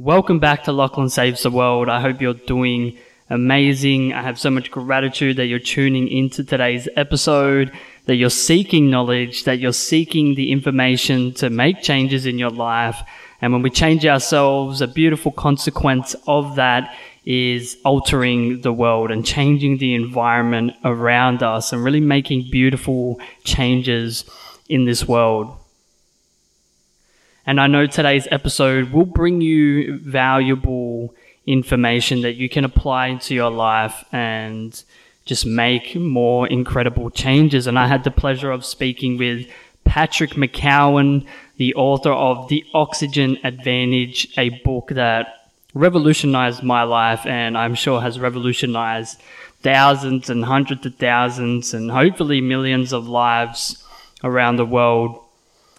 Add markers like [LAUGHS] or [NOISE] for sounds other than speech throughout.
Welcome back to Lachlan Saves the World. I hope you're doing amazing. I have so much gratitude that you're tuning into today's episode, that you're seeking knowledge, that you're seeking the information to make changes in your life. And when we change ourselves, a beautiful consequence of that is altering the world and changing the environment around us and really making beautiful changes in this world. And I know today's episode will bring you valuable information that you can apply into your life and just make more incredible changes. And I had the pleasure of speaking with Patrick McKeown, the author of The Oxygen Advantage, a book that revolutionized my life and I'm sure has revolutionized thousands and hundreds of thousands and hopefully millions of lives around the world.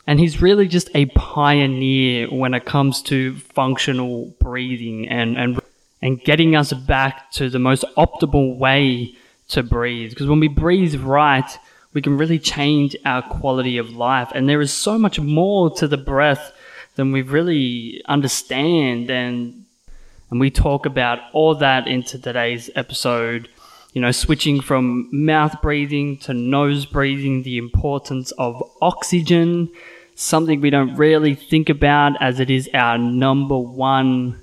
And he's really just a pioneer when it comes to functional breathing and, and, and getting us back to the most optimal way to breathe. Because when we breathe right, we can really change our quality of life. And there is so much more to the breath than we really understand. And, and we talk about all that into today's episode you know, switching from mouth breathing to nose breathing, the importance of oxygen, something we don't really think about as it is our number one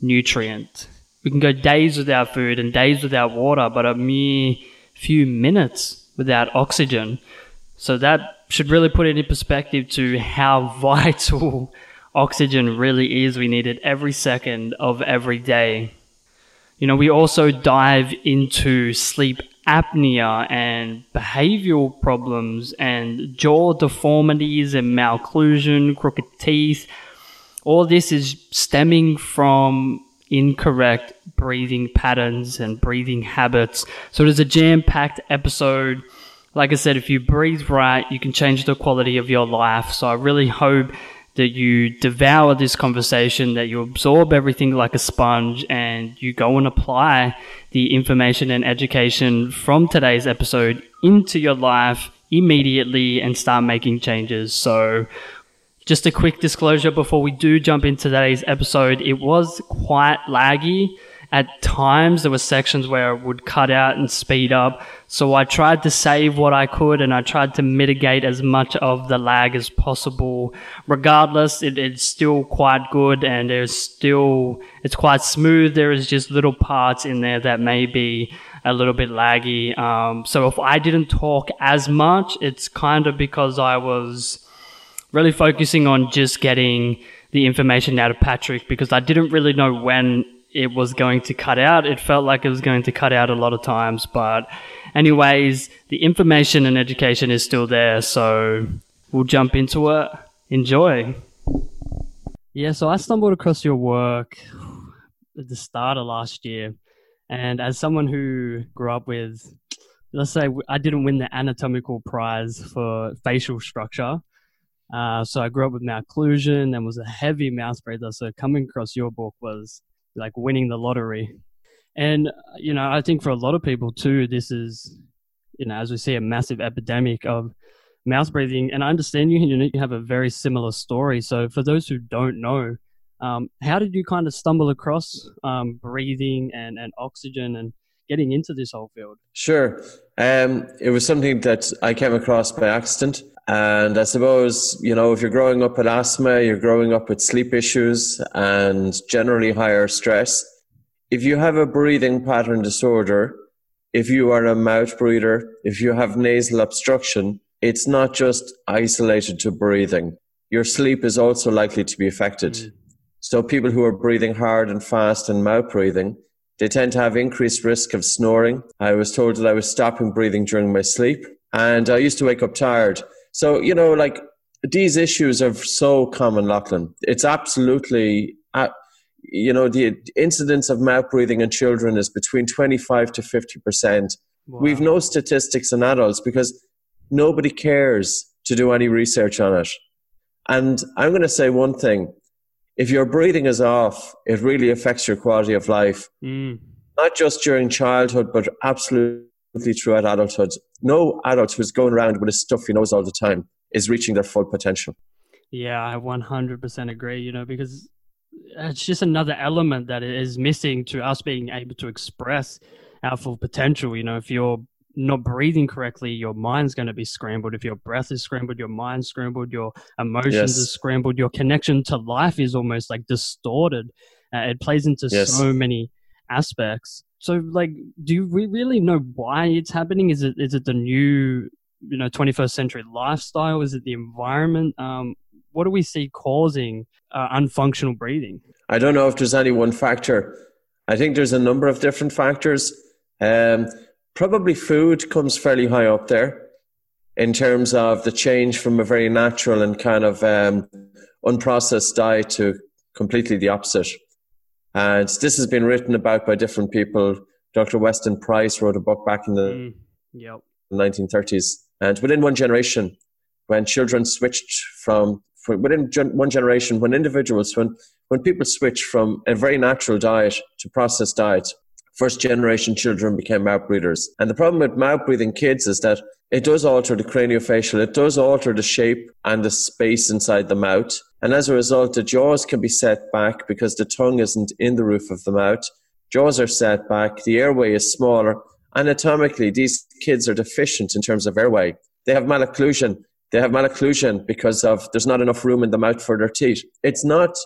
nutrient. We can go days without food and days without water, but a mere few minutes without oxygen. So that should really put it in perspective to how [LAUGHS] vital oxygen really is. We need it every second of every day. You know, we also dive into sleep apnea and behavioral problems and jaw deformities and malocclusion, crooked teeth. All this is stemming from incorrect breathing patterns and breathing habits. So it is a jam packed episode. Like I said, if you breathe right, you can change the quality of your life. So I really hope that you devour this conversation, that you absorb everything like a sponge, and you go and apply the information and education from today's episode into your life immediately and start making changes. So, just a quick disclosure before we do jump into today's episode, it was quite laggy at times there were sections where I would cut out and speed up. So I tried to save what I could and I tried to mitigate as much of the lag as possible. Regardless, it, it's still quite good and there's still, it's quite smooth. There is just little parts in there that may be a little bit laggy. Um, so if I didn't talk as much, it's kind of because I was really focusing on just getting the information out of Patrick because I didn't really know when it was going to cut out. It felt like it was going to cut out a lot of times, but anyways, the information and education is still there, so we'll jump into it. Enjoy. Yeah, so I stumbled across your work at the start of last year, and as someone who grew up with, let's say, I didn't win the anatomical prize for facial structure. Uh, so I grew up with malocclusion and was a heavy mouth breather. So coming across your book was like winning the lottery. And, you know, I think for a lot of people too, this is, you know, as we see a massive epidemic of mouth breathing. And I understand you, you, have a very similar story. So for those who don't know, um, how did you kind of stumble across um, breathing and, and oxygen and getting into this whole field? Sure. Um, it was something that I came across by accident. And I suppose, you know, if you're growing up with asthma, you're growing up with sleep issues and generally higher stress. If you have a breathing pattern disorder, if you are a mouth breather, if you have nasal obstruction, it's not just isolated to breathing. Your sleep is also likely to be affected. Mm. So people who are breathing hard and fast and mouth breathing, they tend to have increased risk of snoring. I was told that I was stopping breathing during my sleep and I used to wake up tired. So, you know, like these issues are so common, Lachlan. It's absolutely, uh, you know, the incidence of mouth breathing in children is between 25 to 50%. Wow. We've no statistics in adults because nobody cares to do any research on it. And I'm going to say one thing. If your breathing is off, it really affects your quality of life. Mm. Not just during childhood, but absolutely throughout adulthood. No adult who's going around with a stuffy nose all the time is reaching their full potential. Yeah, I 100% agree, you know, because it's just another element that is missing to us being able to express our full potential. You know, if you're not breathing correctly, your mind's going to be scrambled. If your breath is scrambled, your mind's scrambled, your emotions yes. is scrambled, your connection to life is almost like distorted. Uh, it plays into yes. so many aspects. So, like, do we really know why it's happening? Is it is it the new, you know, 21st century lifestyle? Is it the environment? Um, what do we see causing uh, unfunctional breathing? I don't know if there's any one factor. I think there's a number of different factors. Um, probably food comes fairly high up there in terms of the change from a very natural and kind of um, unprocessed diet to completely the opposite. And this has been written about by different people. Dr. Weston Price wrote a book back in the mm, yep. 1930s. And within one generation, when children switched from, within one generation, when individuals, when, when people switched from a very natural diet to processed diet, first generation children became mouth breathers. And the problem with mouth breathing kids is that it does alter the craniofacial, it does alter the shape and the space inside the mouth. And as a result, the jaws can be set back because the tongue isn't in the roof of the mouth. Jaws are set back, the airway is smaller. Anatomically, these kids are deficient in terms of airway. They have malocclusion. They have malocclusion because of there's not enough room in the mouth for their teeth. It's not,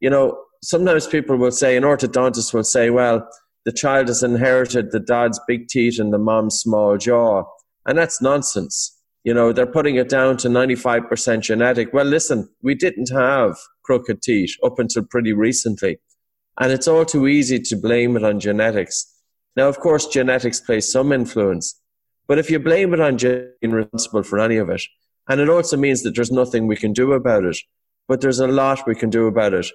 you know, sometimes people will say, an orthodontist will say, well, the child has inherited the dad's big teeth and the mom's small jaw. And that's nonsense. You know, they're putting it down to 95% genetic. Well, listen, we didn't have crooked teeth up until pretty recently. And it's all too easy to blame it on genetics. Now, of course, genetics plays some influence. But if you blame it on being responsible for any of it, and it also means that there's nothing we can do about it, but there's a lot we can do about it.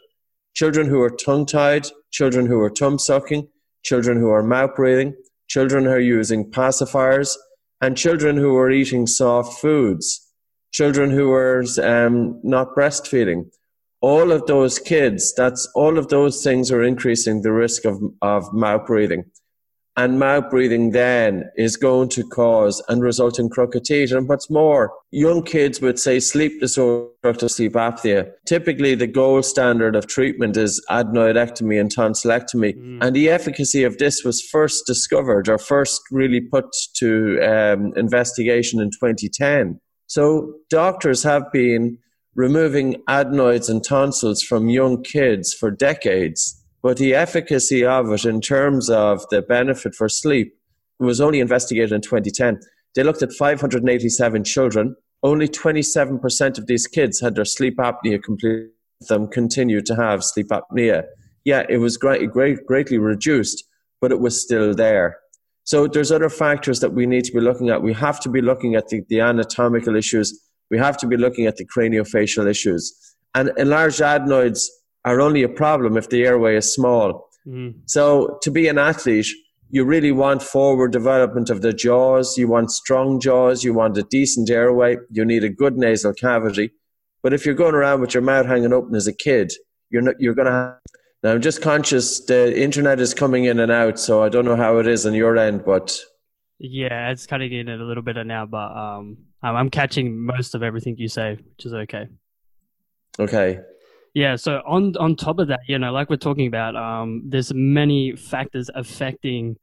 Children who are tongue tied, children who are tongue sucking, children who are mouth breathing, children who are using pacifiers, and children who were eating soft foods, children who were um, not breastfeeding. All of those kids, that's all of those things are increasing the risk of, of mouth breathing. And mouth breathing then is going to cause and result in crooked teeth. And what's more, young kids with, say, sleep disorder, obstructive sleep apnea, typically the gold standard of treatment is adenoidectomy and tonsillectomy. Mm. And the efficacy of this was first discovered or first really put to um, investigation in 2010. So doctors have been removing adenoids and tonsils from young kids for decades but the efficacy of it in terms of the benefit for sleep was only investigated in 2010. They looked at 587 children. Only 27% of these kids had their sleep apnea complete. Them continued to have sleep apnea. Yeah, it was great, great, greatly reduced, but it was still there. So there's other factors that we need to be looking at. We have to be looking at the, the anatomical issues. We have to be looking at the craniofacial issues. And enlarged adenoids are only a problem if the airway is small. Mm. So to be an athlete, you really want forward development of the jaws. You want strong jaws. You want a decent airway. You need a good nasal cavity. But if you're going around with your mouth hanging open as a kid, you're not, you're going to have. Now, I'm just conscious the internet is coming in and out, so I don't know how it is on your end, but. Yeah, it's cutting in a little bit now, but um, I'm catching most of everything you say, which is okay. Okay. Yeah, so on on top of that, you know, like we're talking about, um, there's many factors affecting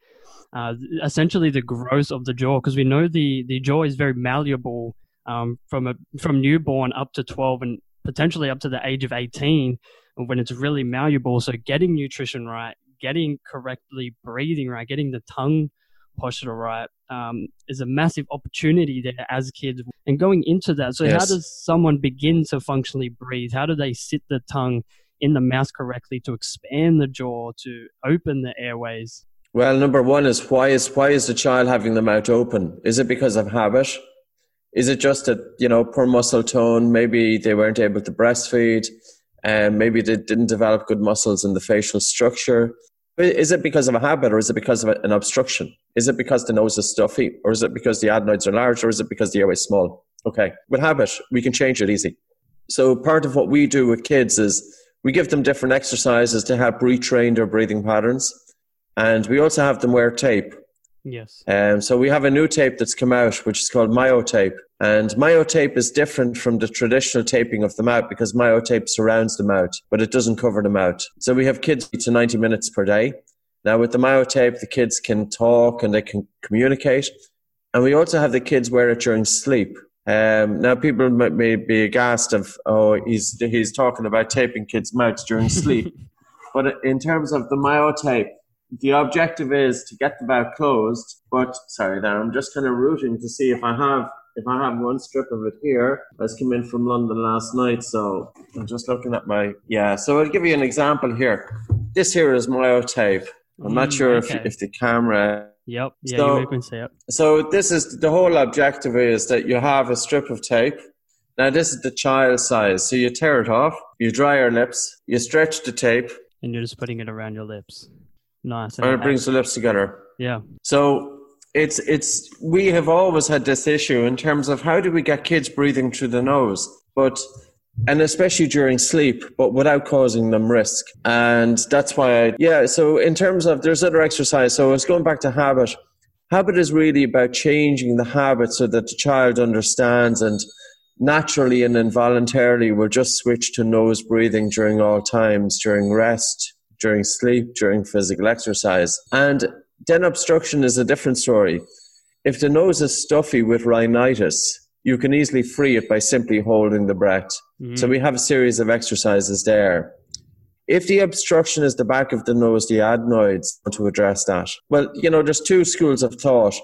uh, essentially the growth of the jaw because we know the the jaw is very malleable um, from a from newborn up to 12 and potentially up to the age of 18 when it's really malleable. So getting nutrition right, getting correctly breathing right, getting the tongue posture right um, is a massive opportunity there as kids. And going into that, so yes. how does someone begin to functionally breathe? How do they sit the tongue in the mouth correctly to expand the jaw, to open the airways? Well, number one is why is why is the child having the mouth open? Is it because of habit? Is it just that you know poor muscle tone? Maybe they weren't able to breastfeed, and maybe they didn't develop good muscles in the facial structure. Is it because of a habit or is it because of an obstruction? Is it because the nose is stuffy or is it because the adenoids are large or is it because the airway is small? Okay, with habit, we can change it easy. So part of what we do with kids is we give them different exercises to help retrain their breathing patterns. And we also have them wear tape. Yes. Um, so we have a new tape that's come out, which is called MyoTape. And MyoTape is different from the traditional taping of the mouth because MyoTape surrounds the mouth, but it doesn't cover the mouth. So we have kids to 90 minutes per day. Now with the MyoTape, the kids can talk and they can communicate. And we also have the kids wear it during sleep. Um, now people may be aghast of, oh, he's, he's talking about taping kids' mouths during sleep. [LAUGHS] but in terms of the MyoTape, the objective is to get the mouth closed. But sorry, there I'm just kind of rooting to see if I have if I have one strip of it here. I was come in from London last night, so I'm just looking at my yeah. So I'll give you an example here. This here is MyoTape. I'm not mm, sure okay. if if the camera. Yep. Yeah, so, you can see it. So this is the whole objective is that you have a strip of tape. Now this is the child size. So you tear it off, you dry your lips, you stretch the tape, and you're just putting it around your lips. Nice. And it brings the lips together. Yeah. So it's it's we have always had this issue in terms of how do we get kids breathing through the nose, but and especially during sleep, but without causing them risk. And that's why I yeah. So in terms of there's other exercise. So it's going back to habit. Habit is really about changing the habit so that the child understands and naturally and involuntarily will just switch to nose breathing during all times, during rest, during sleep, during physical exercise. And den obstruction is a different story. If the nose is stuffy with rhinitis, you can easily free it by simply holding the breath. Mm-hmm. So we have a series of exercises there. If the obstruction is the back of the nose, the adenoids, to address that. Well, you know, there's two schools of thought.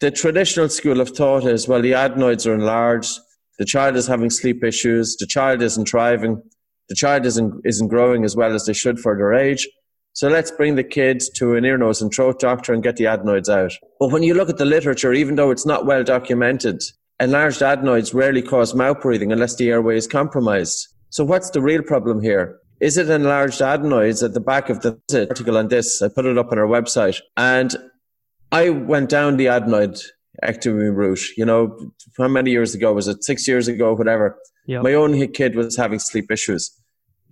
The traditional school of thought is, well, the adenoids are enlarged, the child is having sleep issues, the child isn't thriving, the child isn't, isn't growing as well as they should for their age. So let's bring the kids to an ear, nose, and throat doctor and get the adenoids out. But when you look at the literature, even though it's not well documented, enlarged adenoids rarely cause mouth breathing unless the airway is compromised. So what's the real problem here? Is it enlarged adenoids at the back of the article on this? I put it up on our website. And I went down the adenoid ectomy route. You know, how many years ago was it? Six years ago, whatever. Yep. My own kid was having sleep issues.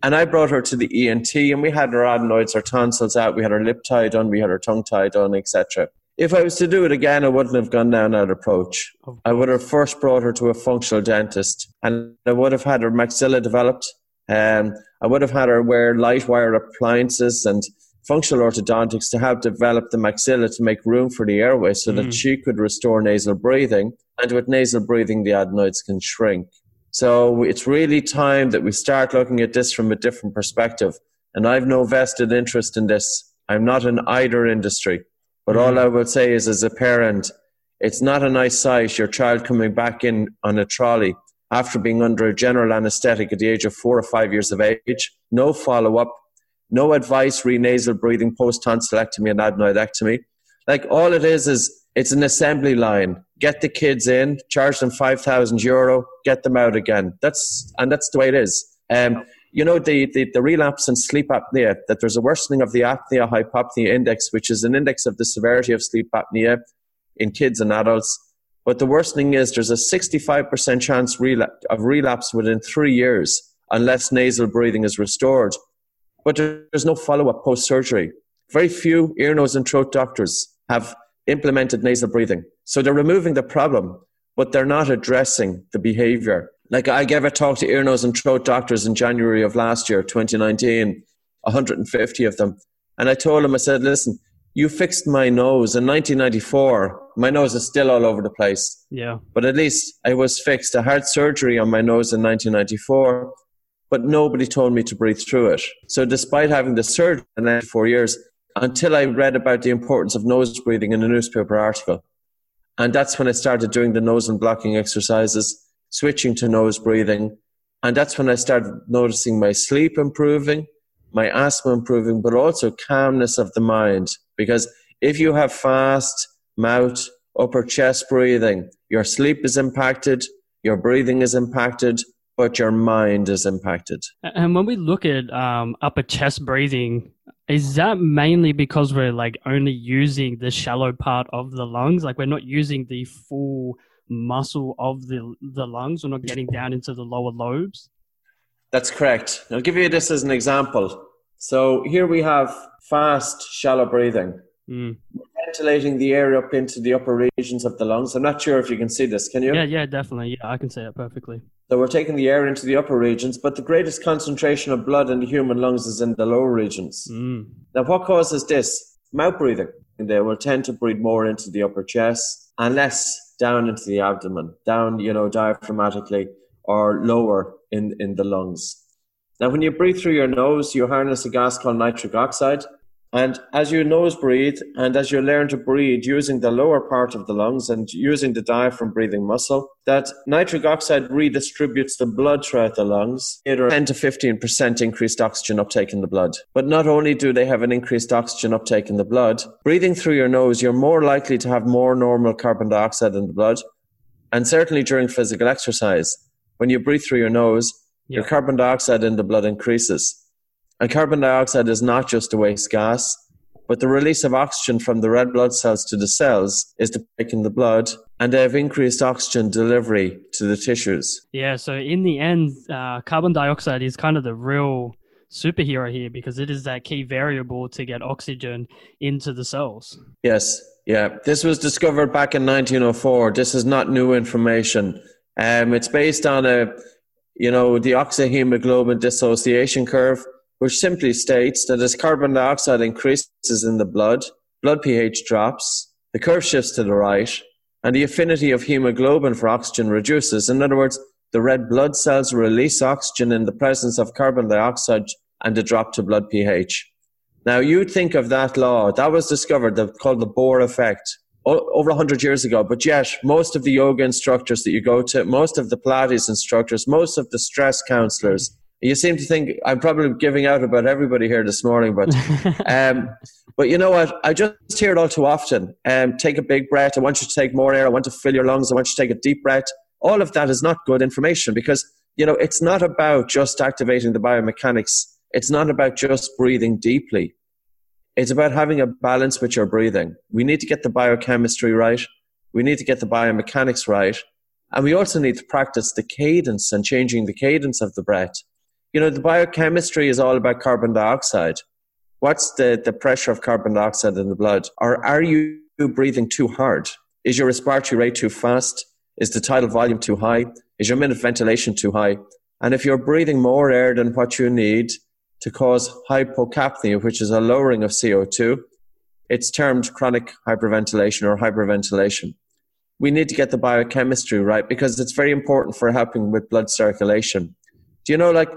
And I brought her to the ENT and we had her adenoids, her tonsils out, we had her lip tied on, we had her tongue tied on, etc. If I was to do it again, I wouldn't have gone down that approach. I would have first brought her to a functional dentist and I would have had her maxilla developed. Um, I would have had her wear light wire appliances and functional orthodontics to help develop the maxilla to make room for the airway so mm. that she could restore nasal breathing. And with nasal breathing, the adenoids can shrink. So it's really time that we start looking at this from a different perspective. And I've no vested interest in this. I'm not in either industry. But all mm. I will say is, as a parent, it's not a nice sight your child coming back in on a trolley after being under a general anesthetic at the age of four or five years of age, no follow up, no advice re nasal breathing post tonsillectomy and adenoidectomy. Like all it is is it's an assembly line. Get the kids in, charge them five thousand euro, get them out again. That's and that's the way it is. Um, you know the, the, the relapse and sleep apnea that there's a worsening of the apnea hypopnea index, which is an index of the severity of sleep apnea in kids and adults. But the worsening is there's a 65% chance of relapse within three years unless nasal breathing is restored. But there's no follow up post surgery. Very few ear, nose, and throat doctors have implemented nasal breathing. So they're removing the problem, but they're not addressing the behavior. Like I gave a talk to ear, nose, and throat doctors in January of last year, 2019, 150 of them. And I told them, I said, listen, you fixed my nose in 1994. My nose is still all over the place. Yeah. But at least I was fixed. I had surgery on my nose in 1994, but nobody told me to breathe through it. So despite having the surgery in 94 years, until I read about the importance of nose breathing in a newspaper article. And that's when I started doing the nose and blocking exercises, switching to nose breathing. And that's when I started noticing my sleep improving, my asthma improving, but also calmness of the mind. Because if you have fast mouth, upper chest breathing, your sleep is impacted, your breathing is impacted, but your mind is impacted. And when we look at um, upper chest breathing, is that mainly because we're like only using the shallow part of the lungs? Like we're not using the full muscle of the the lungs. We're not getting down into the lower lobes. That's correct. I'll give you this as an example. So here we have fast, shallow breathing. Mm. ventilating the air up into the upper regions of the lungs. I'm not sure if you can see this. Can you? Yeah, yeah, definitely. Yeah, I can see it perfectly. So we're taking the air into the upper regions, but the greatest concentration of blood in the human lungs is in the lower regions. Mm. Now, what causes this? Mouth breathing. And they will tend to breathe more into the upper chest and less down into the abdomen, down, you know, diaphragmatically or lower in, in the lungs. Now, when you breathe through your nose, you harness a gas called nitric oxide. And as you nose breathe and as you learn to breathe using the lower part of the lungs and using the diaphragm breathing muscle, that nitric oxide redistributes the blood throughout the lungs. It 10 to 15% increased oxygen uptake in the blood. But not only do they have an increased oxygen uptake in the blood, breathing through your nose, you're more likely to have more normal carbon dioxide in the blood. And certainly during physical exercise, when you breathe through your nose, yeah. your carbon dioxide in the blood increases. And carbon dioxide is not just a waste gas, but the release of oxygen from the red blood cells to the cells is to break in the blood and they have increased oxygen delivery to the tissues. Yeah, so in the end, uh, carbon dioxide is kind of the real superhero here because it is that key variable to get oxygen into the cells. Yes, yeah. This was discovered back in 1904. This is not new information. Um, it's based on a, you know, the oxyhemoglobin dissociation curve which simply states that as carbon dioxide increases in the blood, blood pH drops, the curve shifts to the right, and the affinity of hemoglobin for oxygen reduces. In other words, the red blood cells release oxygen in the presence of carbon dioxide and a drop to blood pH. Now, you think of that law, that was discovered, called the Bohr effect, over 100 years ago. But yet, most of the yoga instructors that you go to, most of the Pilates instructors, most of the stress counselors, you seem to think I'm probably giving out about everybody here this morning, but [LAUGHS] um, but you know what? I just hear it all too often. Um, take a big breath. I want you to take more air. I want to fill your lungs. I want you to take a deep breath. All of that is not good information because you know it's not about just activating the biomechanics. It's not about just breathing deeply. It's about having a balance with your breathing. We need to get the biochemistry right. We need to get the biomechanics right. And we also need to practice the cadence and changing the cadence of the breath you know, the biochemistry is all about carbon dioxide. What's the, the pressure of carbon dioxide in the blood? Or are you breathing too hard? Is your respiratory rate too fast? Is the tidal volume too high? Is your minute ventilation too high? And if you're breathing more air than what you need to cause hypocapnia, which is a lowering of CO2, it's termed chronic hyperventilation or hyperventilation. We need to get the biochemistry right because it's very important for helping with blood circulation. Do you know, like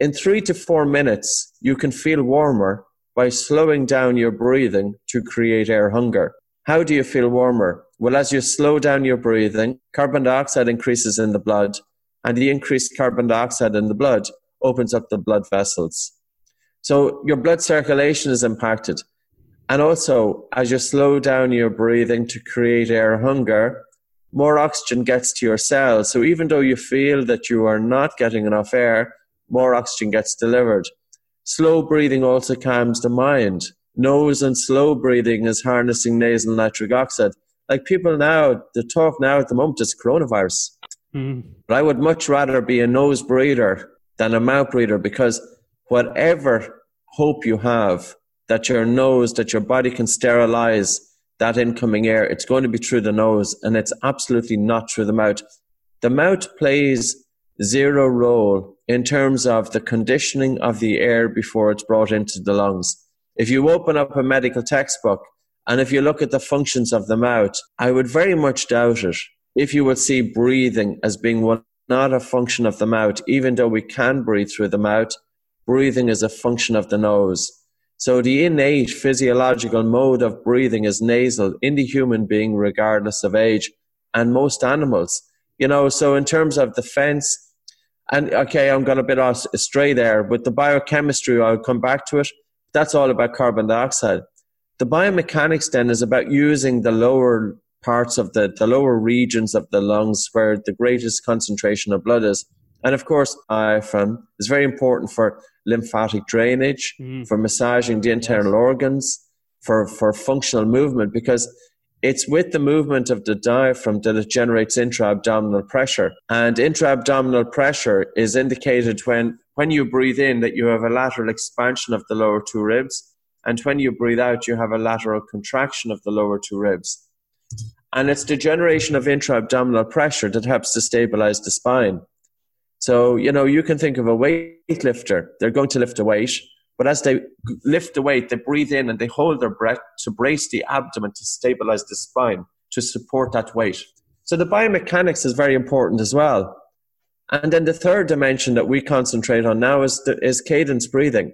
in three to four minutes, you can feel warmer by slowing down your breathing to create air hunger. How do you feel warmer? Well, as you slow down your breathing, carbon dioxide increases in the blood, and the increased carbon dioxide in the blood opens up the blood vessels. So your blood circulation is impacted. And also, as you slow down your breathing to create air hunger, more oxygen gets to your cells. So even though you feel that you are not getting enough air, more oxygen gets delivered. Slow breathing also calms the mind. Nose and slow breathing is harnessing nasal nitric oxide. Like people now, the talk now at the moment is coronavirus. Mm. But I would much rather be a nose breather than a mouth breather because whatever hope you have that your nose, that your body can sterilize that incoming air, it's going to be through the nose and it's absolutely not through the mouth. The mouth plays zero role in terms of the conditioning of the air before it's brought into the lungs. If you open up a medical textbook and if you look at the functions of the mouth, I would very much doubt it if you would see breathing as being one, not a function of the mouth, even though we can breathe through the mouth, breathing is a function of the nose. So the innate physiological mode of breathing is nasal in the human being, regardless of age, and most animals. You know, so in terms of defense, and okay, I'm going a bit astray there. With the biochemistry, I'll come back to it. That's all about carbon dioxide. The biomechanics then is about using the lower parts of the, the lower regions of the lungs where the greatest concentration of blood is. And of course, diaphragm is very important for lymphatic drainage, mm. for massaging the internal yes. organs, for, for functional movement, because it's with the movement of the diaphragm that it generates intra-abdominal pressure. And intra-abdominal pressure is indicated when, when you breathe in that you have a lateral expansion of the lower two ribs. And when you breathe out, you have a lateral contraction of the lower two ribs. And it's the generation of intra abdominal pressure that helps to stabilize the spine. So, you know, you can think of a weightlifter. They're going to lift a weight, but as they lift the weight, they breathe in and they hold their breath to brace the abdomen to stabilize the spine to support that weight. So the biomechanics is very important as well. And then the third dimension that we concentrate on now is, the, is cadence breathing.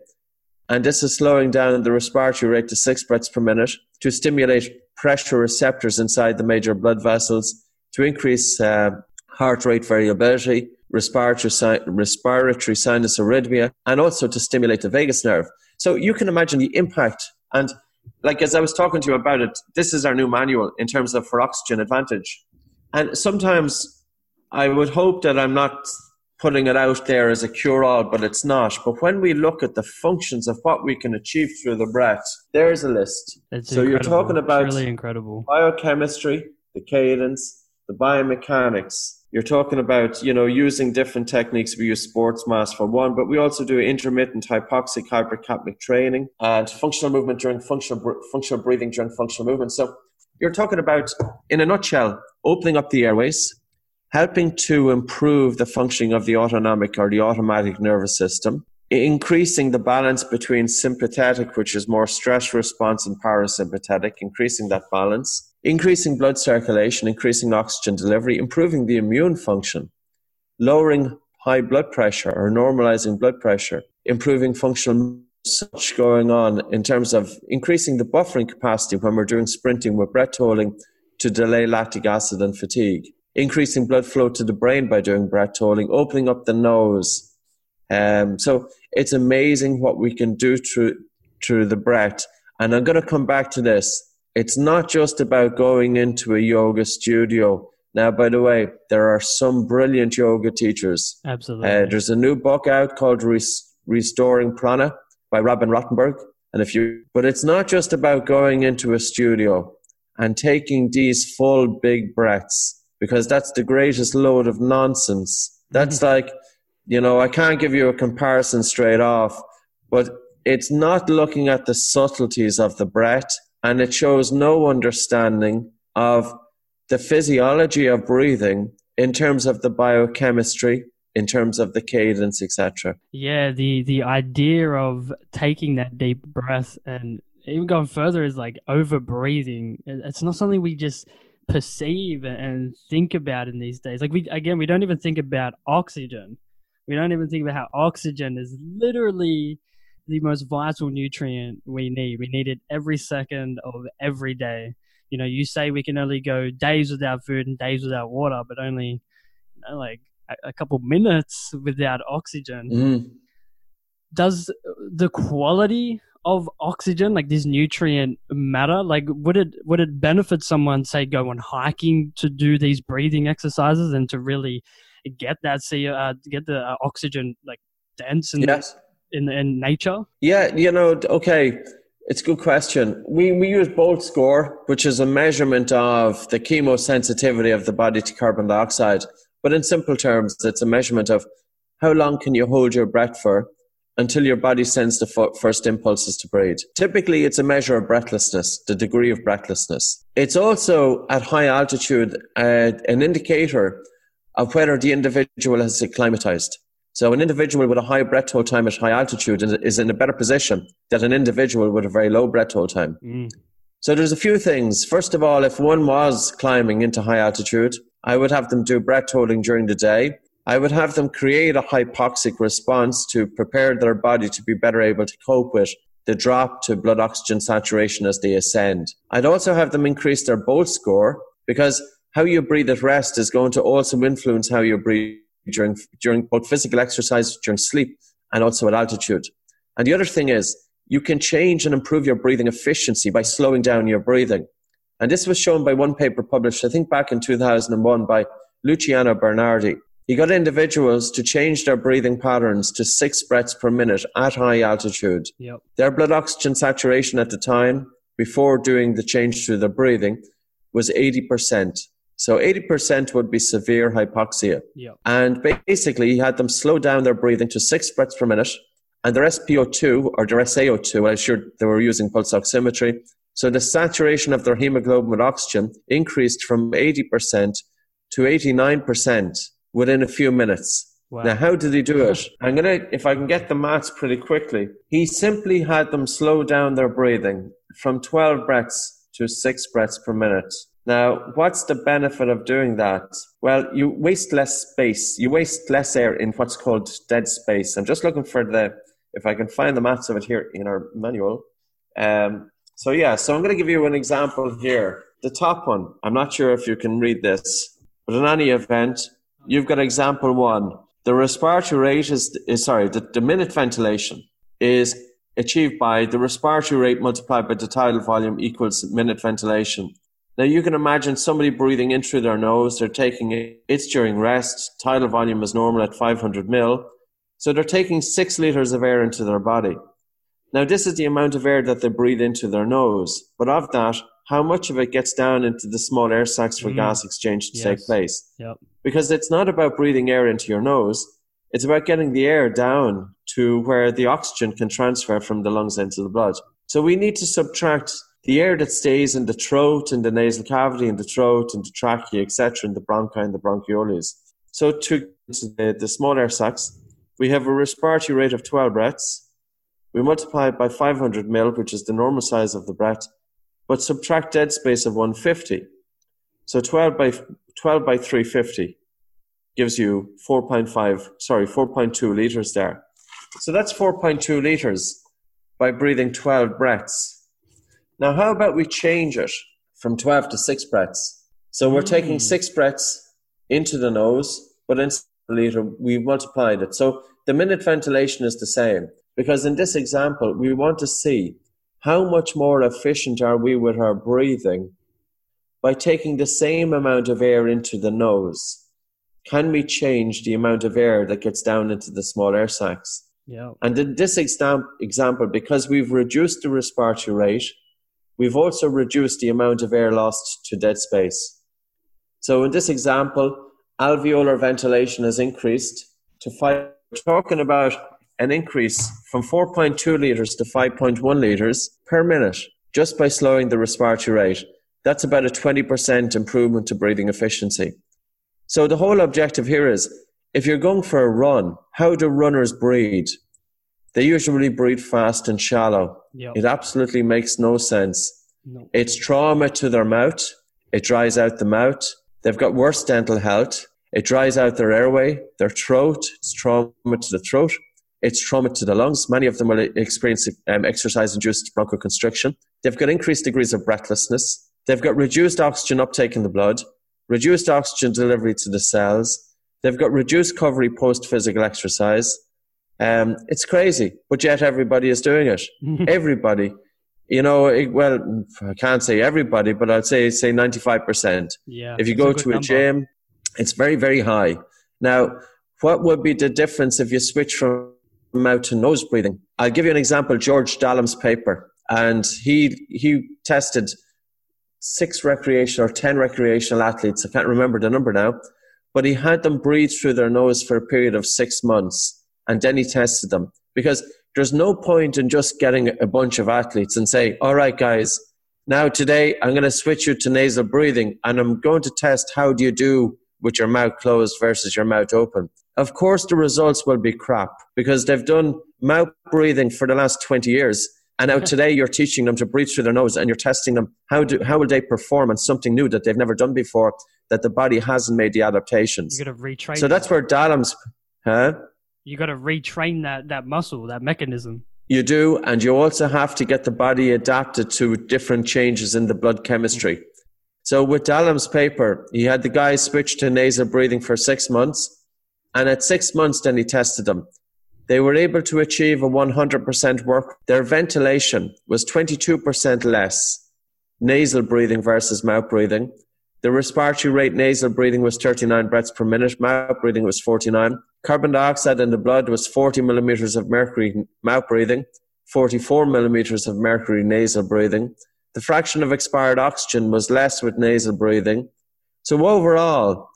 And this is slowing down the respiratory rate to six breaths per minute to stimulate pressure receptors inside the major blood vessels, to increase uh, heart rate variability, respiratory, respiratory sinus arrhythmia, and also to stimulate the vagus nerve. So you can imagine the impact. And like as I was talking to you about it, this is our new manual in terms of for oxygen advantage. And sometimes I would hope that I'm not putting it out there as a cure all, but it's not. But when we look at the functions of what we can achieve through the breath, there's a list. It's so incredible. you're talking about it's really incredible biochemistry, the cadence, the biomechanics. You're talking about, you know, using different techniques. We use sports mass for one, but we also do intermittent hypoxic hypercapnic training and functional movement during functional, functional breathing during functional movement. So you're talking about, in a nutshell, opening up the airways, helping to improve the functioning of the autonomic or the automatic nervous system, increasing the balance between sympathetic, which is more stress response, and parasympathetic, increasing that balance, increasing blood circulation, increasing oxygen delivery, improving the immune function, lowering high blood pressure or normalizing blood pressure, improving functional such going on in terms of increasing the buffering capacity when we're doing sprinting with breath holding to delay lactic acid and fatigue increasing blood flow to the brain by doing breath holding, opening up the nose. Um, so it's amazing what we can do through through the breath. And I'm going to come back to this. It's not just about going into a yoga studio. Now, by the way, there are some brilliant yoga teachers. Absolutely. Uh, there's a new book out called Restoring Prana by Robin Rothenberg. And if you, but it's not just about going into a studio and taking these full big breaths because that's the greatest load of nonsense. That's mm-hmm. like, you know, I can't give you a comparison straight off, but it's not looking at the subtleties of the breath and it shows no understanding of the physiology of breathing in terms of the biochemistry in terms of the cadence etc yeah the the idea of taking that deep breath and even going further is like over breathing it's not something we just perceive and think about in these days. Like we again, we don't even think about oxygen. We don't even think about how oxygen is literally the most vital nutrient we need. We need it every second of every day. You know, you say we can only go days without food and days without water, but only you know, like a, a couple minutes without oxygen. Mm. Does the quality of oxygen, like this nutrient matter? Like, would it would it benefit someone, say, go on hiking to do these breathing exercises and to really get that see uh, get the uh, oxygen like dense and yes. In in nature? Yeah, you know, okay. It's a good question. We, we use Bolt score, which is a measurement of the chemosensitivity of the body to carbon dioxide. But in simple terms, it's a measurement of how long can you hold your breath for until your body sends the first impulses to breathe. Typically, it's a measure of breathlessness, the degree of breathlessness. It's also at high altitude uh, an indicator of whether the individual has acclimatized. So, an individual with a high breath hold time at high altitude is in a better position than an individual with a very low breath hold time. Mm. So, there's a few things. First of all, if one was climbing into high altitude, I would have them do breath holding during the day I would have them create a hypoxic response to prepare their body to be better able to cope with the drop to blood oxygen saturation as they ascend. I'd also have them increase their Bolt score because how you breathe at rest is going to also influence how you breathe during, during both physical exercise, during sleep, and also at altitude. And the other thing is, you can change and improve your breathing efficiency by slowing down your breathing. And this was shown by one paper published, I think, back in 2001 by Luciano Bernardi. He got individuals to change their breathing patterns to six breaths per minute at high altitude. Yep. Their blood oxygen saturation at the time, before doing the change to their breathing, was 80%. So 80% would be severe hypoxia. Yep. And basically, he had them slow down their breathing to six breaths per minute and their SpO2 or their SaO2, I'm sure they were using pulse oximetry. So the saturation of their hemoglobin with oxygen increased from 80% to 89% within a few minutes. Wow. Now, how did he do it? I'm going to, if I can get the maths pretty quickly, he simply had them slow down their breathing from 12 breaths to six breaths per minute. Now, what's the benefit of doing that? Well, you waste less space. You waste less air in what's called dead space. I'm just looking for the, if I can find the maths of it here in our manual. Um, so yeah, so I'm going to give you an example here. The top one, I'm not sure if you can read this, but in any event, you've got example one. The respiratory rate is, is sorry, the, the minute ventilation is achieved by the respiratory rate multiplied by the tidal volume equals minute ventilation. Now you can imagine somebody breathing in through their nose, they're taking it, it's during rest, tidal volume is normal at 500 mil. So they're taking six liters of air into their body. Now this is the amount of air that they breathe into their nose. But of that, how much of it gets down into the small air sacs for mm. gas exchange to yes. take place? Yep. Because it's not about breathing air into your nose. It's about getting the air down to where the oxygen can transfer from the lungs into the blood. So we need to subtract the air that stays in the throat, and the nasal cavity, in the throat, and the trachea, etc., in the bronchi and the bronchioles. So to the, the small air sacs, we have a respiratory rate of 12 breaths. We multiply it by 500 mil, which is the normal size of the breath, but subtract dead space of 150. So 12 by 12 by 350 gives you 4.5, sorry, 4.2 liters there. So that's 4.2 liters by breathing 12 breaths. Now, how about we change it from 12 to 6 breaths? So we're mm. taking 6 breaths into the nose, but in a liter, we multiplied it. So the minute ventilation is the same. Because in this example, we want to see how much more efficient are we with our breathing by taking the same amount of air into the nose. Can we change the amount of air that gets down into the small air sacs? Yeah. And in this exam- example, because we've reduced the respiratory rate, we've also reduced the amount of air lost to dead space. So in this example, alveolar ventilation has increased to five. We're talking about an increase from 4.2 litres to 5.1 litres per minute just by slowing the respiratory rate. That's about a 20% improvement to breathing efficiency. So the whole objective here is if you're going for a run, how do runners breathe? They usually breathe fast and shallow. Yep. It absolutely makes no sense. No. It's trauma to their mouth. It dries out the mouth. They've got worse dental health. It dries out their airway, their throat. It's trauma to the throat. It's trauma to the lungs. Many of them will experience um, exercise-induced bronchoconstriction. They've got increased degrees of breathlessness. They've got reduced oxygen uptake in the blood, reduced oxygen delivery to the cells. They've got reduced recovery post physical exercise. Um, it's crazy, but yet everybody is doing it. [LAUGHS] everybody. You know, it, well, I can't say everybody, but I'd say say ninety five percent. Yeah. If you go a to a number. gym, it's very very high. Now, what would be the difference if you switch from mouth to nose breathing? I'll give you an example. George Dallam's paper, and he he tested six recreational or ten recreational athletes. I can't remember the number now, but he had them breathe through their nose for a period of six months and then he tested them because there's no point in just getting a bunch of athletes and say, all right, guys, now today I'm going to switch you to nasal breathing and I'm going to test how do you do with your mouth closed versus your mouth open. Of course, the results will be crap because they've done mouth breathing for the last 20 years. And now [LAUGHS] today you're teaching them to breathe through their nose and you're testing them. How do, how will they perform on something new that they've never done before that the body hasn't made the adaptations? You got to retrain. So that's where Dallam's, huh? You got to retrain that that muscle, that mechanism. You do, and you also have to get the body adapted to different changes in the blood chemistry. So with Dallam's paper, he had the guys switch to nasal breathing for six months, and at six months, then he tested them. They were able to achieve a 100% work. Their ventilation was 22% less nasal breathing versus mouth breathing. The respiratory rate nasal breathing was 39 breaths per minute, mouth breathing was 49. Carbon dioxide in the blood was 40 millimeters of mercury mouth breathing, 44 millimeters of mercury nasal breathing. The fraction of expired oxygen was less with nasal breathing. So overall,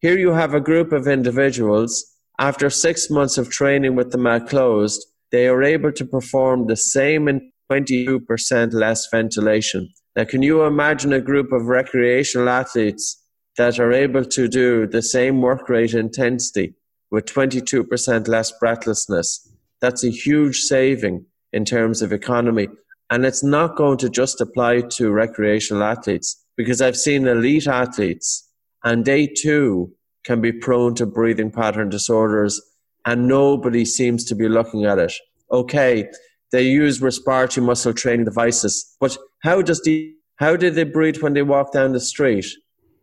here you have a group of individuals after six months of training with the mouth closed, they are able to perform the same in 22% less ventilation. Now, can you imagine a group of recreational athletes that are able to do the same work rate intensity with 22% less breathlessness? That's a huge saving in terms of economy. And it's not going to just apply to recreational athletes because I've seen elite athletes and they too can be prone to breathing pattern disorders and nobody seems to be looking at it. Okay, they use respiratory muscle training devices, but how does the how do they breathe when they walk down the street?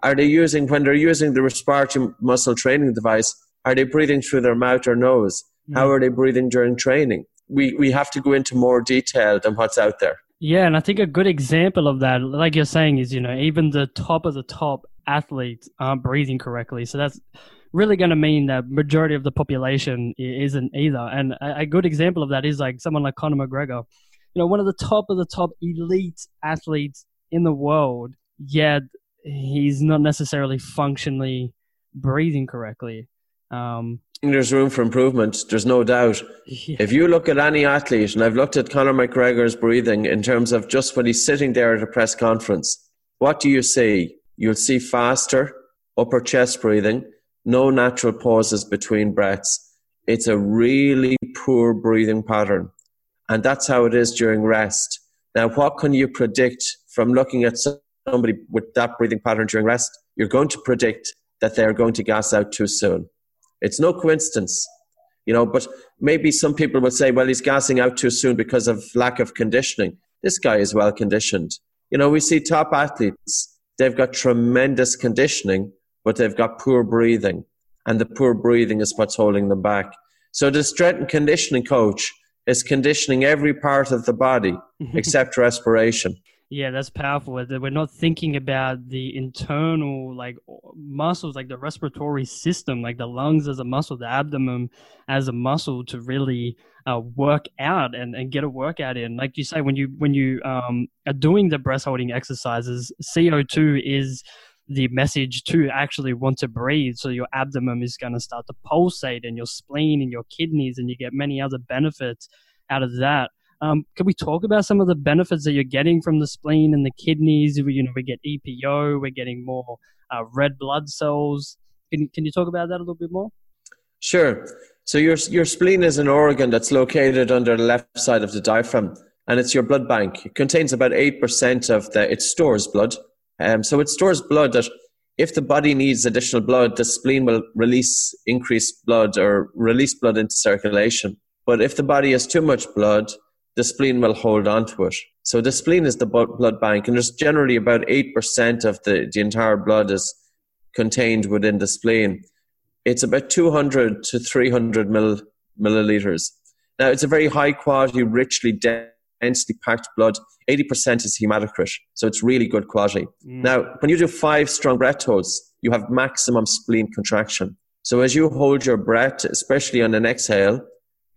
Are they using when they're using the respiratory muscle training device? Are they breathing through their mouth or nose? Mm. How are they breathing during training? We we have to go into more detail than what's out there. Yeah, and I think a good example of that, like you're saying, is you know even the top of the top athletes aren't breathing correctly. So that's really going to mean that majority of the population isn't either. And a, a good example of that is like someone like Conor McGregor, you know, one of the top of the top elite athletes in the world, yet he's not necessarily functionally breathing correctly. Um, There's room for improvement. There's no doubt. Yeah. If you look at any athlete, and I've looked at Conor McGregor's breathing in terms of just when he's sitting there at a press conference, what do you see? You'll see faster upper chest breathing no natural pauses between breaths. It's a really poor breathing pattern. And that's how it is during rest. Now, what can you predict from looking at somebody with that breathing pattern during rest? You're going to predict that they're going to gas out too soon. It's no coincidence, you know, but maybe some people will say, well, he's gassing out too soon because of lack of conditioning. This guy is well conditioned. You know, we see top athletes, they've got tremendous conditioning, but they've got poor breathing. And the poor breathing is what's holding them back. So the strength and conditioning coach is conditioning every part of the body mm-hmm. except respiration. Yeah, that's powerful. We're not thinking about the internal like muscles, like the respiratory system, like the lungs as a muscle, the abdomen as a muscle to really uh, work out and, and get a workout in. Like you say, when you when you um, are doing the breath holding exercises, CO two is the message to actually want to breathe. So your abdomen is going to start to pulsate and your spleen and your kidneys, and you get many other benefits out of that. Um, can we talk about some of the benefits that you're getting from the spleen and the kidneys? We, you know, we get EPO, we're getting more uh, red blood cells. Can, can you talk about that a little bit more? Sure. So your your spleen is an organ that's located under the left side of the diaphragm, and it's your blood bank. It contains about eight percent of the. It stores blood, um, so it stores blood that if the body needs additional blood, the spleen will release increased blood or release blood into circulation. But if the body has too much blood, the spleen will hold on to it. So the spleen is the blood bank, and there's generally about 8% of the, the entire blood is contained within the spleen. It's about 200 to 300 mill, milliliters. Now, it's a very high quality, richly densely packed blood. 80% is hematocrit, so it's really good quality. Mm. Now, when you do five strong breath holds, you have maximum spleen contraction. So as you hold your breath, especially on an exhale,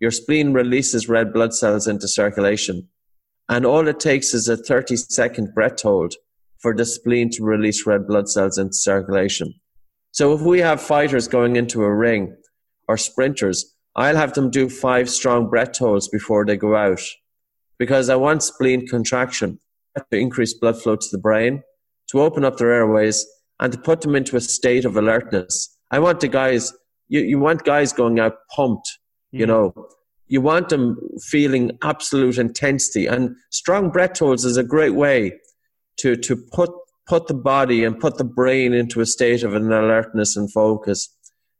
your spleen releases red blood cells into circulation. And all it takes is a 30 second breath hold for the spleen to release red blood cells into circulation. So if we have fighters going into a ring or sprinters, I'll have them do five strong breath holds before they go out because I want spleen contraction to increase blood flow to the brain, to open up their airways, and to put them into a state of alertness. I want the guys, you, you want guys going out pumped, mm. you know. You want them feeling absolute intensity. And strong breath holds is a great way to, to put, put the body and put the brain into a state of an alertness and focus.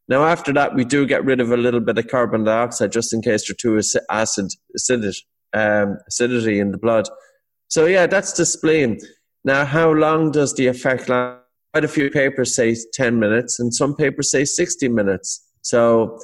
Now, after that, we do get rid of a little bit of carbon dioxide just in case they're too acid, acidic um, acidity in the blood. So yeah, that's the spleen. Now, how long does the effect last? Quite a few papers say 10 minutes, and some papers say 60 minutes. So,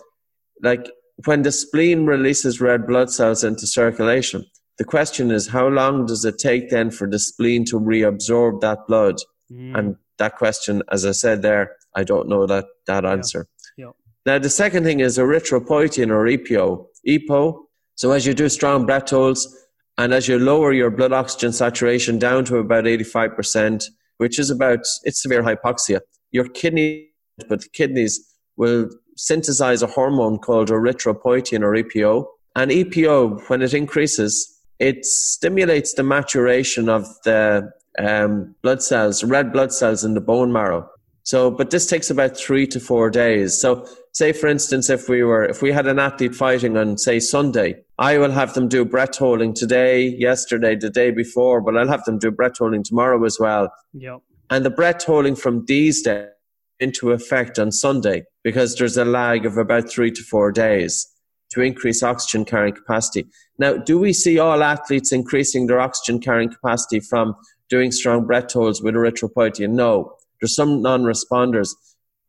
like when the spleen releases red blood cells into circulation, the question is how long does it take then for the spleen to reabsorb that blood? Mm. And that question, as I said there, I don't know that, that answer. Yeah. Yeah. Now, the second thing is erythropoietin or EPO. EPO so as you do strong breath holds and as you lower your blood oxygen saturation down to about 85%, which is about, it's severe hypoxia, your kidney, but the kidneys will synthesize a hormone called erythropoietin or EPO. And EPO, when it increases, it stimulates the maturation of the um, blood cells, red blood cells in the bone marrow. So, but this takes about three to four days. So, say for instance, if we were, if we had an athlete fighting on, say, Sunday, I will have them do breath holding today, yesterday, the day before, but I'll have them do breath holding tomorrow as well. Yep. And the breath holding from these days into effect on Sunday because there's a lag of about three to four days to increase oxygen carrying capacity. Now, do we see all athletes increasing their oxygen carrying capacity from doing strong breath holds with erythropoietin? No. There's some non-responders,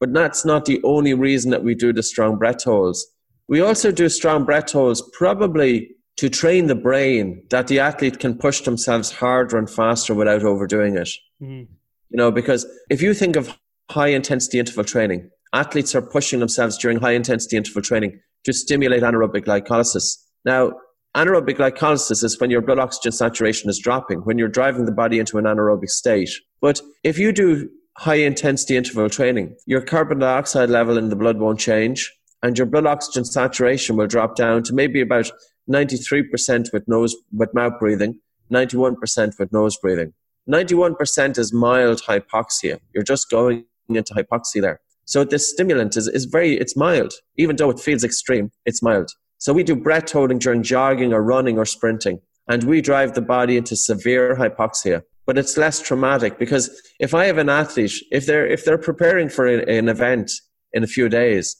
but that's not the only reason that we do the strong breath holds. We also do strong breath holds probably to train the brain that the athlete can push themselves harder and faster without overdoing it. Mm-hmm. You know, because if you think of high intensity interval training, athletes are pushing themselves during high intensity interval training to stimulate anaerobic glycolysis. Now, anaerobic glycolysis is when your blood oxygen saturation is dropping, when you're driving the body into an anaerobic state. But if you do high intensity interval training, your carbon dioxide level in the blood won't change and your blood oxygen saturation will drop down to maybe about 93% with nose with mouth breathing, 91% with nose breathing. 91% is mild hypoxia. You're just going into hypoxia there. So this stimulant is, is very, it's mild. Even though it feels extreme, it's mild. So we do breath holding during jogging or running or sprinting, and we drive the body into severe hypoxia. But it's less traumatic because if I have an athlete, if they're, if they're preparing for an event in a few days,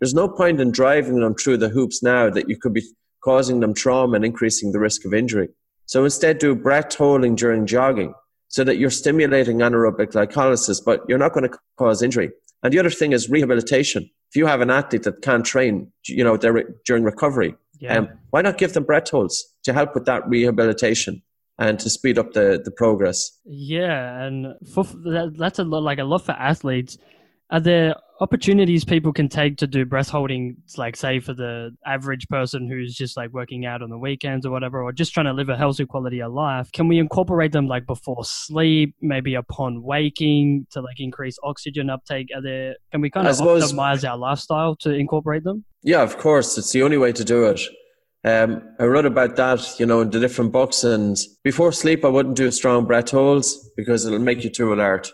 there's no point in driving them through the hoops now that you could be causing them trauma and increasing the risk of injury. So instead do breath holding during jogging so that you're stimulating anaerobic glycolysis, but you're not going to cause injury. And the other thing is rehabilitation. If you have an athlete that can't train, you know, during recovery, yeah. um, why not give them breath holds to help with that rehabilitation? and to speed up the, the progress. Yeah, and for, that, that's a lot, like a lot for athletes. Are there opportunities people can take to do breath holding, like say for the average person who's just like working out on the weekends or whatever, or just trying to live a healthy quality of life? Can we incorporate them like before sleep, maybe upon waking to like increase oxygen uptake? Are there, can we kind of suppose, optimize our lifestyle to incorporate them? Yeah, of course. It's the only way to do it. Um, I wrote about that, you know, in the different books. And before sleep, I wouldn't do strong breath holds because it'll make you too alert.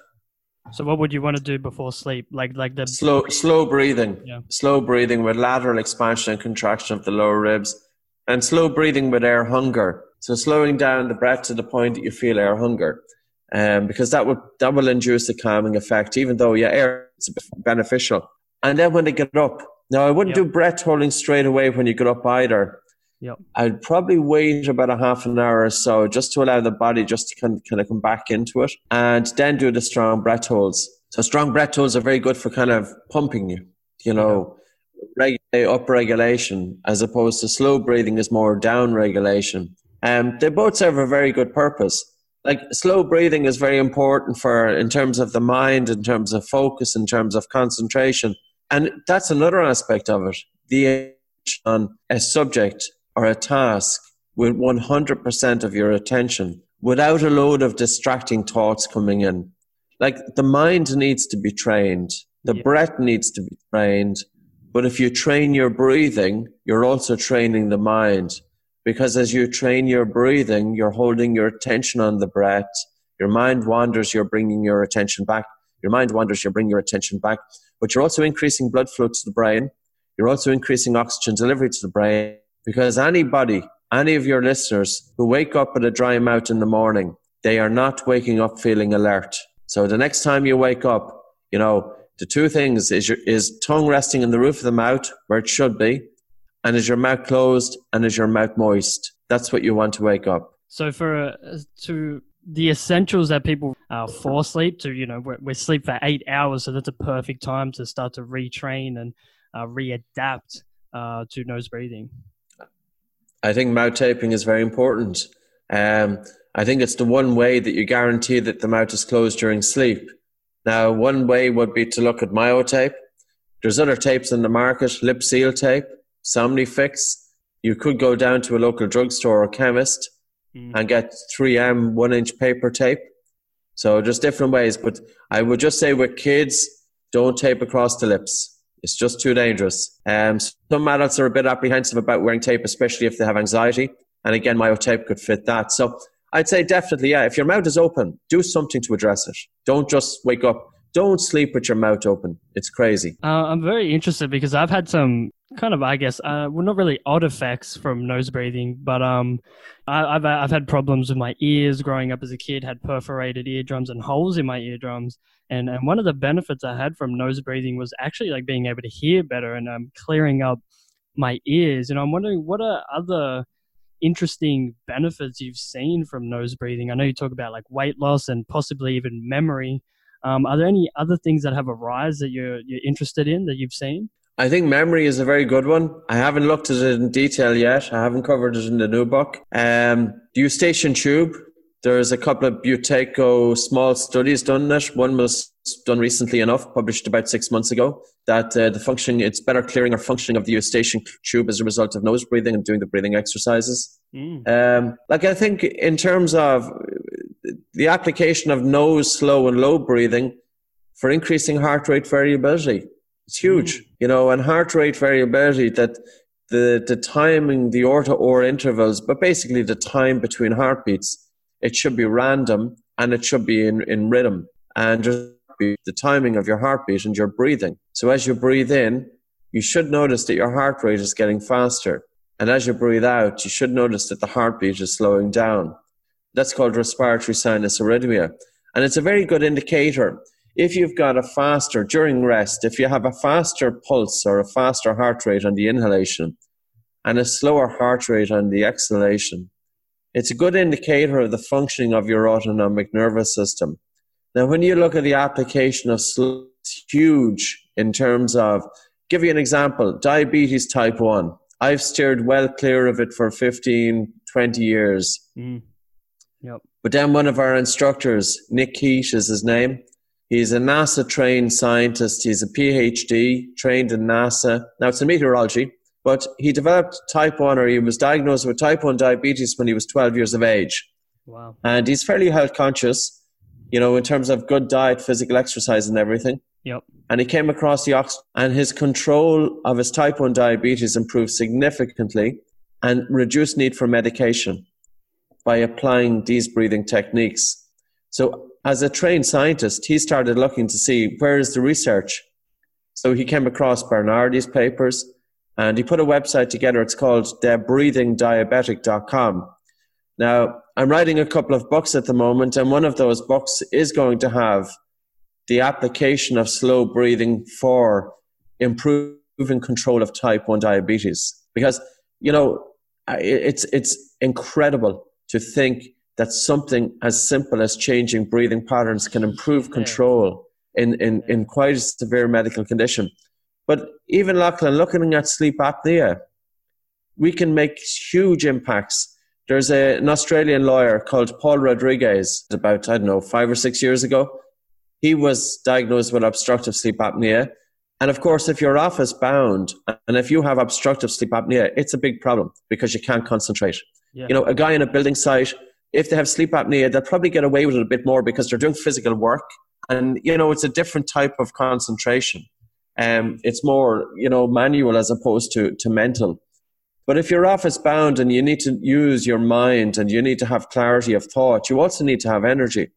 So what would you want to do before sleep? Like like the slow slow breathing. Yeah. Slow breathing with lateral expansion and contraction of the lower ribs. And slow breathing with air hunger. So slowing down the breath to the point that you feel air hunger. Um, because that would that will induce a calming effect, even though yeah, air is beneficial. And then when they get up, now I wouldn't do breath holding straight away when you get up either. Yep. I'd probably wait about a half an hour or so just to allow the body just to kind of, kind of come back into it and then do the strong breath holds. So strong breath holds are very good for kind of pumping you, you know, regulate up regulation as opposed to slow breathing is more down regulation. Um, they both serve a very good purpose. Like slow breathing is very important for in terms of the mind, in terms of focus, in terms of concentration. And that's another aspect of it. The on a subject or a task with 100% of your attention without a load of distracting thoughts coming in. Like the mind needs to be trained, the yeah. breath needs to be trained. But if you train your breathing, you're also training the mind. Because as you train your breathing, you're holding your attention on the breath. Your mind wanders, you're bringing your attention back. Your mind wanders, you're bringing your attention back. But you're also increasing blood flow to the brain. You're also increasing oxygen delivery to the brain because anybody, any of your listeners who wake up with a dry mouth in the morning, they are not waking up feeling alert. So the next time you wake up, you know, the two things is your, is tongue resting in the roof of the mouth where it should be, and is your mouth closed and is your mouth moist. That's what you want to wake up. So for uh, to the essentials that people uh, for sleep to you know we, we sleep for eight hours, so that's a perfect time to start to retrain and uh, readapt uh, to nose breathing. I think mouth taping is very important. Um, I think it's the one way that you guarantee that the mouth is closed during sleep. Now, one way would be to look at myotape. There's other tapes in the market, lip seal tape, Somnifix. You could go down to a local drugstore or chemist mm. and get 3M one inch paper tape. So just different ways. But I would just say with kids, don't tape across the lips. It's just too dangerous. Um, some adults are a bit apprehensive about wearing tape, especially if they have anxiety. And again, myotape could fit that. So I'd say definitely, yeah, if your mouth is open, do something to address it. Don't just wake up. Don't sleep with your mouth open. It's crazy. Uh, I'm very interested because I've had some kind of, I guess, uh, well, not really odd effects from nose breathing, but um, I, have I've had problems with my ears growing up as a kid. Had perforated eardrums and holes in my eardrums, and and one of the benefits I had from nose breathing was actually like being able to hear better and um, clearing up my ears. And I'm wondering what are other interesting benefits you've seen from nose breathing. I know you talk about like weight loss and possibly even memory. Um, are there any other things that have arise that you're you're interested in that you've seen? I think memory is a very good one. I haven't looked at it in detail yet. I haven't covered it in the new book. Um, the eustachian tube. There's a couple of Buteyko small studies done that. One was done recently enough, published about six months ago, that uh, the functioning, it's better clearing or functioning of the eustachian tube as a result of nose breathing and doing the breathing exercises. Mm. Um, like I think in terms of the application of nose, slow and low breathing for increasing heart rate variability, it's huge, mm. you know, and heart rate variability that the, the timing, the ortho or intervals, but basically the time between heartbeats, it should be random and it should be in, in rhythm. And the timing of your heartbeat and your breathing. So as you breathe in, you should notice that your heart rate is getting faster. And as you breathe out, you should notice that the heartbeat is slowing down. That's called respiratory sinus arrhythmia. And it's a very good indicator if you've got a faster, during rest, if you have a faster pulse or a faster heart rate on the inhalation and a slower heart rate on the exhalation, it's a good indicator of the functioning of your autonomic nervous system. Now, when you look at the application of slow, it's huge in terms of, give you an example, diabetes type 1. I've steered well clear of it for 15, 20 years. Mm. Yep. But then one of our instructors, Nick Keat is his name, He's a NASA trained scientist. He's a PhD trained in NASA. Now it's in meteorology, but he developed type 1 or he was diagnosed with type 1 diabetes when he was 12 years of age. Wow. And he's fairly health conscious, you know, in terms of good diet, physical exercise, and everything. Yep. And he came across the ox, and his control of his type 1 diabetes improved significantly and reduced need for medication by applying these breathing techniques. So as a trained scientist, he started looking to see where is the research. So he came across Bernardi's papers and he put a website together. It's called thebreathingdiabetic.com. Now, I'm writing a couple of books at the moment, and one of those books is going to have the application of slow breathing for improving control of type 1 diabetes. Because, you know, it's, it's incredible to think that something as simple as changing breathing patterns can improve control in, in, in quite a severe medical condition. But even Lachlan, looking at sleep apnea, we can make huge impacts. There's a, an Australian lawyer called Paul Rodriguez, about, I don't know, five or six years ago. He was diagnosed with obstructive sleep apnea. And of course, if you're office bound and if you have obstructive sleep apnea, it's a big problem because you can't concentrate. Yeah. You know, a guy in a building site if they have sleep apnea, they'll probably get away with it a bit more because they're doing physical work. And, you know, it's a different type of concentration. Um, it's more, you know, manual as opposed to, to mental. But if you're office bound and you need to use your mind and you need to have clarity of thought, you also need to have energy.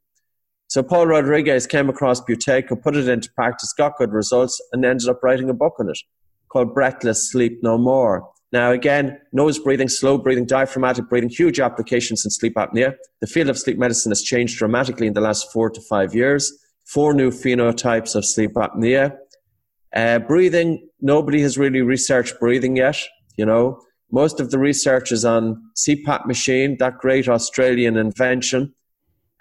So Paul Rodriguez came across Buteyko, put it into practice, got good results, and ended up writing a book on it called Breathless Sleep No More. Now, again, nose breathing, slow breathing, diaphragmatic breathing, huge applications in sleep apnea. The field of sleep medicine has changed dramatically in the last four to five years. Four new phenotypes of sleep apnea. Uh, breathing, nobody has really researched breathing yet. You know, most of the research is on CPAP machine, that great Australian invention.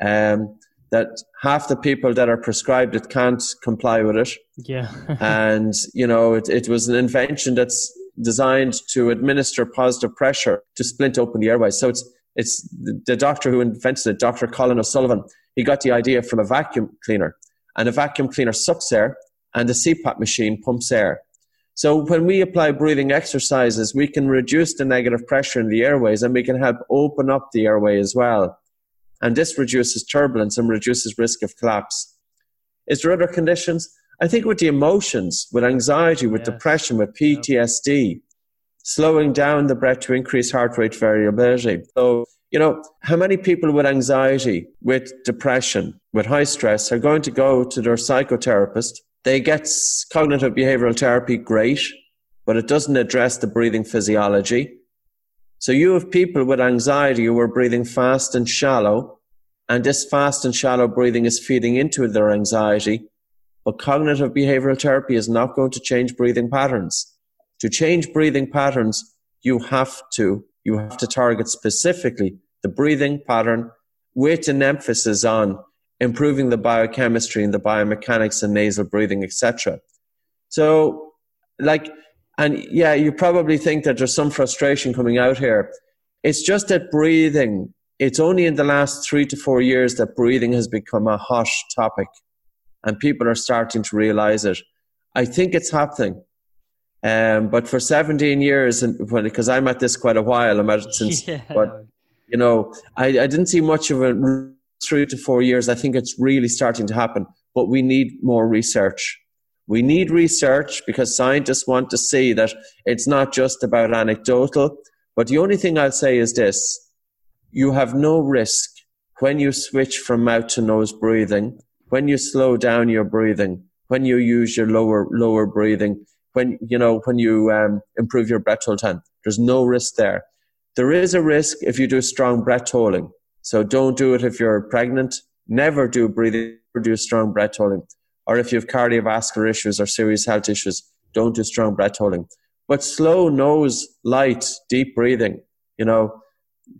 Um, that half the people that are prescribed it can't comply with it. Yeah. [LAUGHS] and, you know, it, it was an invention that's designed to administer positive pressure to splint open the airways. So it's it's the doctor who invented it, Dr. Colin O'Sullivan. He got the idea from a vacuum cleaner, and a vacuum cleaner sucks air, and the CPAP machine pumps air. So when we apply breathing exercises, we can reduce the negative pressure in the airways, and we can help open up the airway as well. And this reduces turbulence and reduces risk of collapse. Is there other conditions? I think with the emotions, with anxiety, with Yes. depression, with PTSD, slowing down the breath to increase heart rate variability. So, you know, how many people with anxiety, with depression, with high stress are going to go to their psychotherapist? They get cognitive behavioral therapy, great, but it doesn't address the breathing physiology. So you have people with anxiety who are breathing fast and shallow, and this fast and shallow breathing is feeding into their anxiety. But cognitive behavioral therapy is not going to change breathing patterns. To change breathing patterns, you have to you have to target specifically the breathing pattern with an emphasis on improving the biochemistry and the biomechanics and nasal breathing, etc. So, like, and yeah, you probably think that there's some frustration coming out here. It's just that breathing, it's only in the last three to four years that breathing has become a hot topic and people are starting to realize it. I think it's happening. Um, but for 17 years, and because I'm at this quite a while, I'm at it [LAUGHS] since, yeah. what, you know, I, I didn't see much of it three to four years. I think it's really starting to happen, but we need more research. We need research because scientists want to see that it's not just about anecdotal. But the only thing I'll say is this you have no risk when you switch from mouth to nose breathing, when you slow down your breathing, when you use your lower, lower breathing, when, you know, when you um, improve your breath hold time. There's no risk there. There is a risk if you do strong breath holding. So don't do it if you're pregnant. Never do breathing, do strong breath holding. Or if you have cardiovascular issues or serious health issues, don't do strong breath holding. But slow nose, light, deep breathing, you know,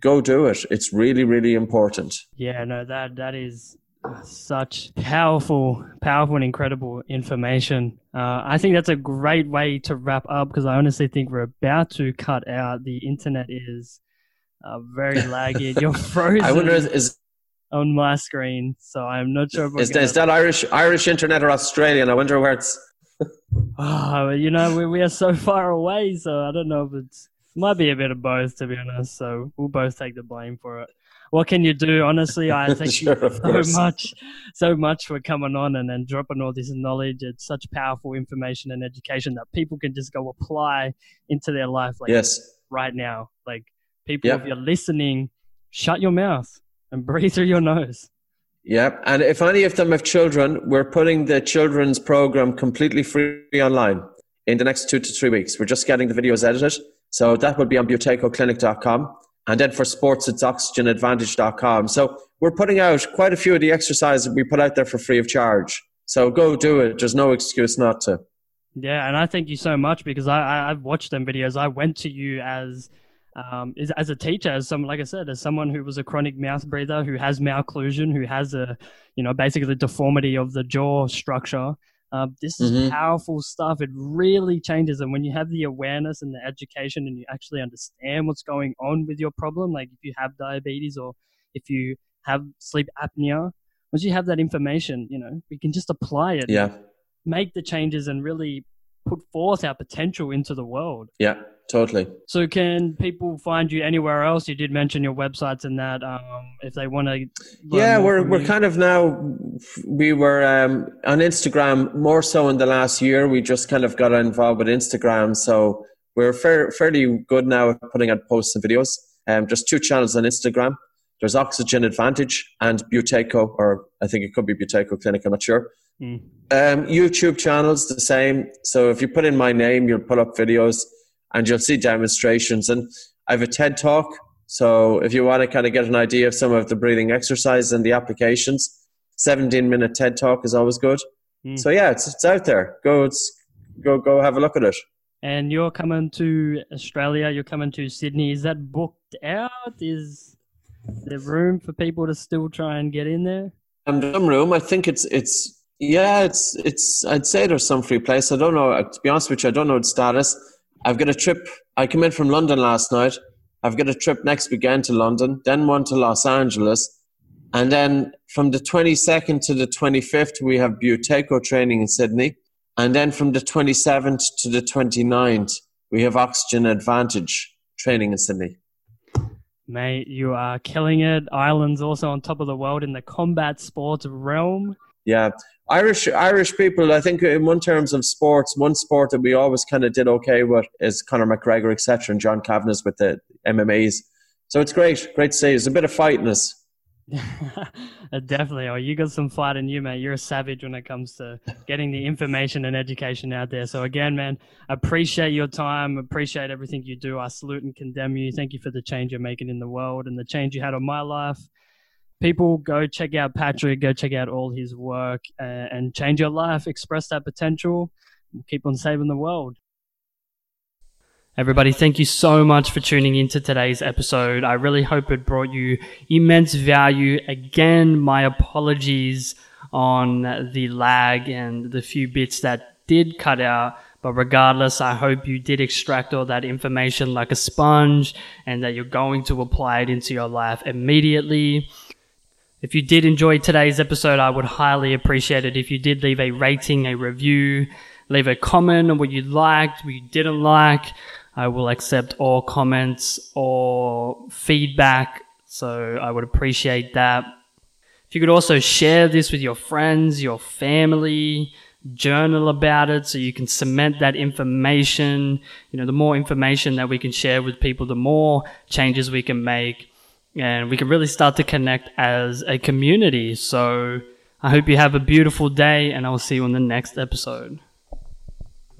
go do it. It's really, really important. Yeah, no, that that is such powerful, powerful and incredible information. Uh, I think that's a great way to wrap up because I honestly think we're about to cut out. The internet is uh, very laggy. You're [LAUGHS] frozen I wonder, is, is, on my screen, so I'm not sure is, gonna- is that Irish, Irish internet or Australian? I wonder where it's. [LAUGHS] Oh, you know, we, we are so far away, so I don't know if it's might be a bit of both, to be honest. So we'll both take the blame for it. What can you do? Honestly, I [LAUGHS] thank Sure, you so course. much, so much for coming on and then dropping all this knowledge. It's such powerful information and education that people can just go apply into their life, like Yes. right now. Like people, Yep. if you're listening, shut your mouth and [LAUGHS] breathe through your nose. Yep. And if any of them have children, we're putting the children's program completely free online in the next two to three weeks. We're just getting the videos edited. So that will be on buteykoclinic.com. And then for sports, it's oxygenadvantage.com. So we're putting out quite a few of the exercises we put out there for free of charge. So go do it. There's no excuse not to. Yeah, and I thank you so much because I, I I've watched them videos. I went to you as um as, as a teacher, as some like I said, as someone who was a chronic mouth breather, who has malocclusion, who has a you know basically the deformity of the jaw structure. Uh, this is Mhm. powerful stuff. It really changes, and when you have the awareness and the education, and you actually understand what's going on with your problem, like if you have diabetes or if you have sleep apnea, once you have that information, you know we can just apply it Yeah. make the changes and really put forth our potential into the world. Yeah. Totally. So, can people find you anywhere else? You did mention your websites and that. Um, if they want to, Yeah, we're we're kind of now. We were um, on Instagram more so in the last year. We just kind of got involved with Instagram, so we're fair, fairly good now at putting out posts and videos. Um, just two channels on Instagram. There's Oxygen Advantage and Buteyko, or I think it could be Buteyko Clinic. I'm not sure. Mm. Um, YouTube channels the same. So if you put in my name, you'll pull up videos and you'll see demonstrations. And I have a TED talk. So if you want to kind of get an idea of some of the breathing exercises and the applications, 17 minute TED talk is always good. Mm. So yeah, it's, it's out there. Go, it's, go, go have a look at it. And you're coming to Australia. You're coming to Sydney. Is that booked out? Is there room for people to still try and get in there? And some room, I think it's, it's, yeah, it's, it's, I'd say there's some free place. I don't know. To be honest with you, I don't know the status. I've got a trip. I came in from London last night. I've got a trip next weekend to London, then one to Los Angeles. And then from the 22nd to the 25th, we have Buteyko training in Sydney. And then from the 27th to the 29th, we have Oxygen Advantage training in Sydney. Mate, you are killing it. Ireland's also on top of the world in the combat sports realm. Yeah. Irish Irish people, I think in one terms of sports, one sport that we always kind of did okay with is Conor McGregor, etc., and John Kavanagh with the MMAs. So it's great, great to see. There's a bit of fightness. [LAUGHS] Uh, definitely. Oh, you got some fight in you, mate. You're a savage when it comes to getting the information and education out there. So again, man, appreciate your time. Appreciate everything you do. I salute and condemn you. Thank you for the change you're making in the world and the change you had on my life people go check out Patrick, go check out all his work uh, and change your life, express that potential, keep on saving the world. Everybody, thank you so much for tuning into today's episode. I really hope it brought you immense value. Again, my apologies on the lag and the few bits that did cut out. But regardless, I hope you did extract all that information like a sponge and that you're going to apply it into your life immediately. If you did enjoy today's episode, I would highly appreciate it if you did leave a rating, a review, leave a comment on what you liked, what you didn't like. I will accept all comments or feedback. So I would appreciate that. If you could also share this with your friends, your family, journal about it so you can cement that information. You know, the more information that we can share with people, the more changes we can make and we can really start to connect as a community. So I hope you have a beautiful day, and I will see you on the next episode.